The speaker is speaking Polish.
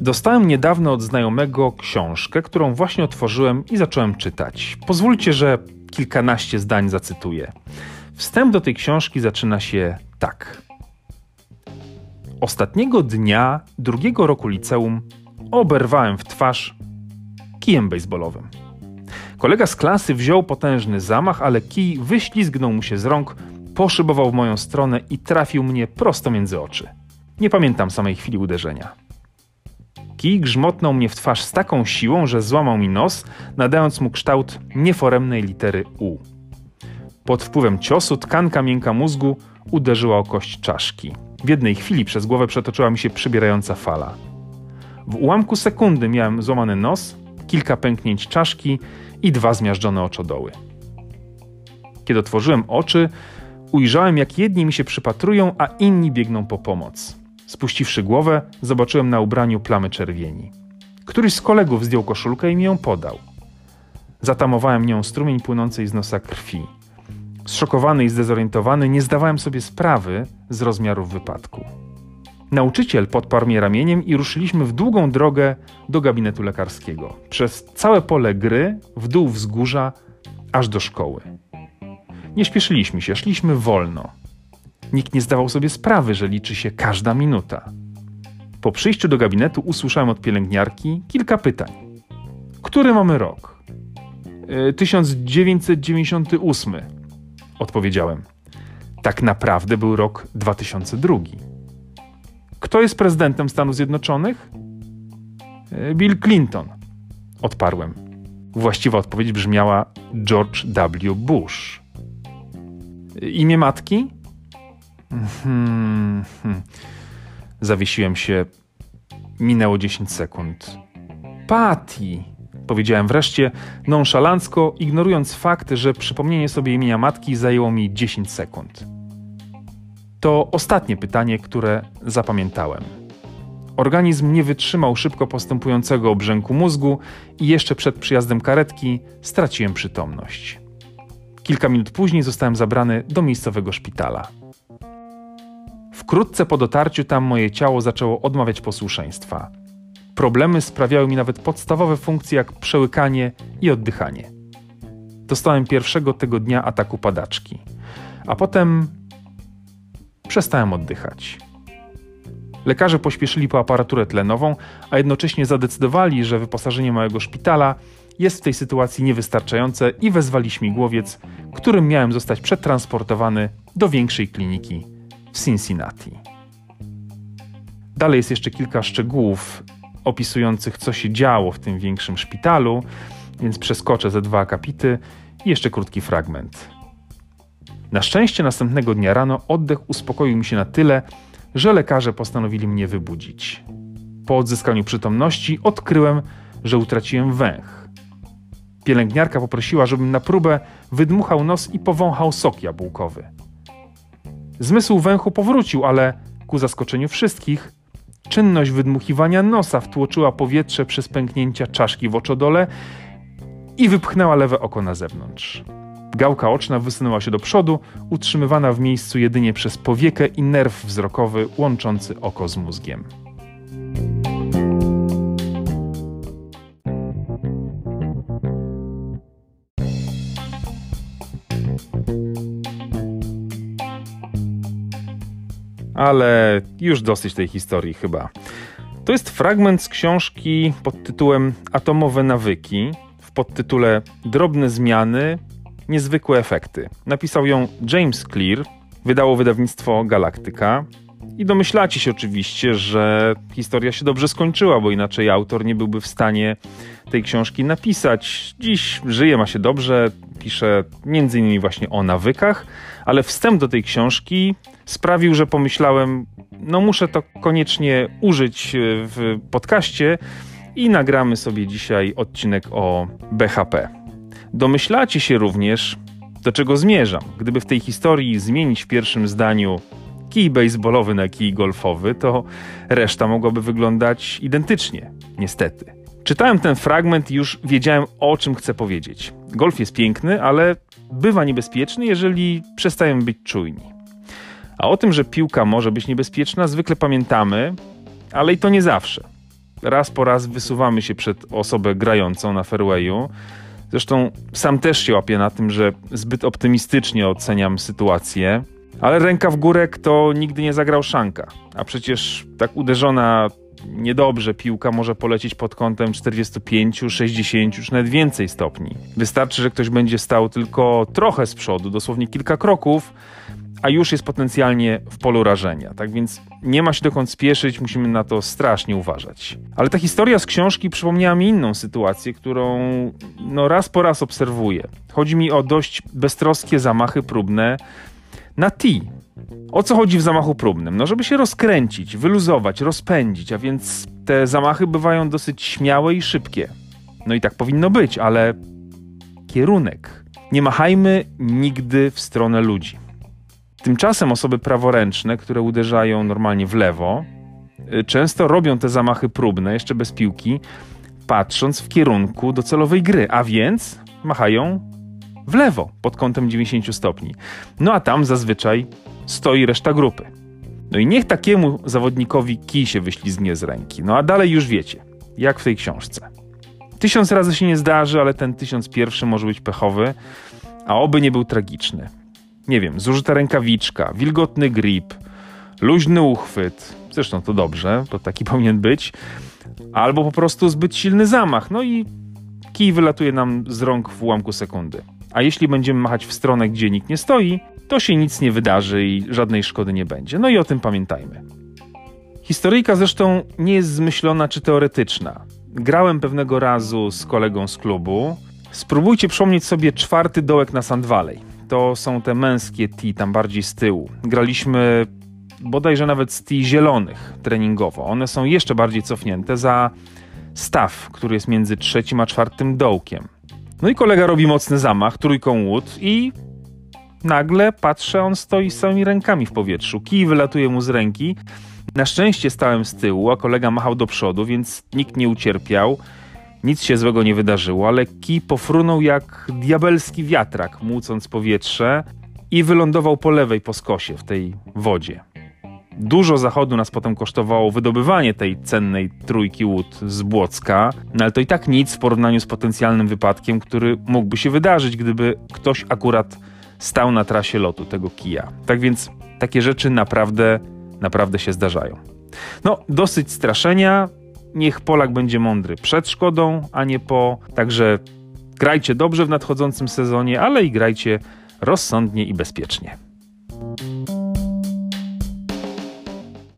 Dostałem niedawno od znajomego książkę, którą właśnie otworzyłem i zacząłem czytać. Pozwólcie, że kilkanaście zdań zacytuję. Wstęp do tej książki zaczyna się tak. Ostatniego dnia drugiego roku liceum oberwałem w twarz kijem baseballowym. Kolega z klasy wziął potężny zamach, ale kij wyślizgnął mu się z rąk, poszybował w moją stronę i trafił mnie prosto między oczy. Nie pamiętam samej chwili uderzenia. Kij grzmotnął mnie w twarz z taką siłą, że złamał mi nos, nadając mu kształt nieforemnej litery U. Pod wpływem ciosu tkanka miękka mózgu uderzyła o kość czaszki. W jednej chwili przez głowę przetoczyła mi się przybierająca fala. W ułamku sekundy miałem złamany nos, kilka pęknięć czaszki i dwa zmiażdżone oczodoły. Kiedy otworzyłem oczy, ujrzałem, jak jedni mi się przypatrują, a inni biegną po pomoc. Spuściwszy głowę, zobaczyłem na ubraniu plamy czerwieni. Któryś z kolegów zdjął koszulkę i mi ją podał. Zatamowałem nią strumień płynącej z nosa krwi. Zszokowany i zdezorientowany, nie zdawałem sobie sprawy z rozmiarów wypadku. Nauczyciel podparł mnie ramieniem i ruszyliśmy w długą drogę do gabinetu lekarskiego. Przez całe pole gry, w dół wzgórza, aż do szkoły. Nie śpieszyliśmy się, szliśmy wolno. Nikt nie zdawał sobie sprawy, że liczy się każda minuta. Po przyjściu do gabinetu usłyszałem od pielęgniarki kilka pytań. Który mamy rok? 1998. E, Odpowiedziałem. Tak naprawdę był rok 2002. Kto jest prezydentem Stanów Zjednoczonych? E, Bill Clinton. Odparłem. Właściwa odpowiedź brzmiała George W. Bush. Imię matki? Hmm, hmm. Zawiesiłem się. Minęło 10 sekund. Patty, powiedziałem wreszcie, nonszalancko, ignorując fakt, że przypomnienie sobie imienia matki zajęło mi 10 sekund. To ostatnie pytanie, które zapamiętałem. Organizm nie wytrzymał szybko postępującego obrzęku mózgu i jeszcze przed przyjazdem karetki straciłem przytomność. Kilka minut później zostałem zabrany do miejscowego szpitala. Wkrótce po dotarciu tam moje ciało zaczęło odmawiać posłuszeństwa. Problemy sprawiały mi nawet podstawowe funkcje jak przełykanie i oddychanie. Dostałem pierwszego tego dnia ataku padaczki, a potem przestałem oddychać. Lekarze pośpieszyli po aparaturę tlenową, a jednocześnie zadecydowali, że wyposażenie małego szpitala jest w tej sytuacji niewystarczające i wezwali śmigłowiec, którym miałem zostać przetransportowany do większej kliniki w Cincinnati. Dalej jest jeszcze kilka szczegółów opisujących, co się działo w tym większym szpitalu, więc przeskoczę ze dwa akapity i jeszcze krótki fragment. Na szczęście następnego dnia rano oddech uspokoił mi się na tyle, że lekarze postanowili mnie wybudzić. Po odzyskaniu przytomności odkryłem, że utraciłem węch. Pielęgniarka poprosiła, żebym na próbę wydmuchał nos i powąchał sok jabłkowy. Zmysł węchu powrócił, ale ku zaskoczeniu wszystkich, czynność wydmuchiwania nosa wtłoczyła powietrze przez pęknięcia czaszki w oczodole i wypchnęła lewe oko na zewnątrz. Gałka oczna wysunęła się do przodu, utrzymywana w miejscu jedynie przez powiekę i nerw wzrokowy łączący oko z mózgiem. Ale już dosyć tej historii chyba. To jest fragment z książki pod tytułem Atomowe nawyki, w podtytule Drobne zmiany, niezwykłe efekty. Napisał ją James Clear, wydało wydawnictwo Galaktyka. I domyślacie się oczywiście, że historia się dobrze skończyła, bo inaczej autor nie byłby w stanie tej książki napisać. Dziś żyje, ma się dobrze, pisze innymi właśnie o nawykach, ale wstęp do tej książki sprawił, że pomyślałem, no muszę to koniecznie użyć w podcaście i nagramy sobie dzisiaj odcinek o BHP. Domyślacie się również, do czego zmierzam. Gdyby w tej historii zmienić w pierwszym zdaniu kij baseballowy na kij golfowy, to reszta mogłaby wyglądać identycznie, niestety. Czytałem ten fragment i już wiedziałem o czym chcę powiedzieć. Golf jest piękny, ale bywa niebezpieczny, jeżeli przestajemy być czujni. A o tym, że piłka może być niebezpieczna, zwykle pamiętamy, ale i to nie zawsze. Raz po raz wysuwamy się przed osobę grającą na fairwayu. Zresztą sam też się łapię na tym, że zbyt optymistycznie oceniam sytuację. Ale ręka w górę to nigdy nie zagrał szanka. A przecież tak uderzona niedobrze piłka może polecieć pod kątem 45, 60 czy nawet więcej stopni. Wystarczy, że ktoś będzie stał tylko trochę z przodu, dosłownie kilka kroków, a już jest potencjalnie w polu rażenia. Tak więc nie ma się dokąd spieszyć, musimy na to strasznie uważać. Ale ta historia z książki przypomniała mi inną sytuację, którą no raz po raz obserwuję. Chodzi mi o dość beztroskie zamachy próbne na T. O co chodzi w zamachu próbnym? No, żeby się rozkręcić, wyluzować, rozpędzić, a więc te zamachy bywają dosyć śmiałe i szybkie. No i tak powinno być, ale kierunek. Nie machajmy nigdy w stronę ludzi. Tymczasem osoby praworęczne, które uderzają normalnie w lewo, y, często robią te zamachy próbne, jeszcze bez piłki, patrząc w kierunku docelowej gry, a więc machają w lewo pod kątem 90 stopni. No a tam zazwyczaj stoi reszta grupy. No i niech takiemu zawodnikowi kij się wyślizgnie z ręki. No a dalej już wiecie, jak w tej książce. Tysiąc razy się nie zdarzy, ale ten tysiąc pierwszy może być pechowy, a oby nie był tragiczny. Nie wiem, zużyta rękawiczka, wilgotny grip, luźny uchwyt, zresztą to dobrze, to taki powinien być, albo po prostu zbyt silny zamach, no i kij wylatuje nam z rąk w ułamku sekundy. A jeśli będziemy machać w stronę, gdzie nikt nie stoi, to się nic nie wydarzy i żadnej szkody nie będzie. No i o tym pamiętajmy. Historyjka zresztą nie jest zmyślona czy teoretyczna. Grałem pewnego razu z kolegą z klubu. Spróbujcie przypomnieć sobie czwarty dołek na Sand Valley. To są te męskie T tam bardziej z tyłu. Graliśmy bodajże nawet z T zielonych treningowo. One są jeszcze bardziej cofnięte za staw, który jest między trzecim a czwartym dołkiem. No i kolega robi mocny zamach, trójką łód i nagle patrzę, on stoi z samymi rękami w powietrzu. Kij wylatuje mu z ręki. Na szczęście stałem z tyłu, a kolega machał do przodu, więc nikt nie ucierpiał. Nic się złego nie wydarzyło, ale kij pofrunął jak diabelski wiatrak, młócąc powietrze i wylądował po lewej po skosie w tej wodzie. Dużo zachodu nas potem kosztowało wydobywanie tej cennej trójki łód z Błocka, no ale to i tak nic w porównaniu z potencjalnym wypadkiem, który mógłby się wydarzyć, gdyby ktoś akurat stał na trasie lotu tego kija. Tak więc takie rzeczy naprawdę, naprawdę się zdarzają. No, dosyć straszenia. Niech Polak będzie mądry przed szkodą, a nie po. Także grajcie dobrze w nadchodzącym sezonie, ale i grajcie rozsądnie i bezpiecznie.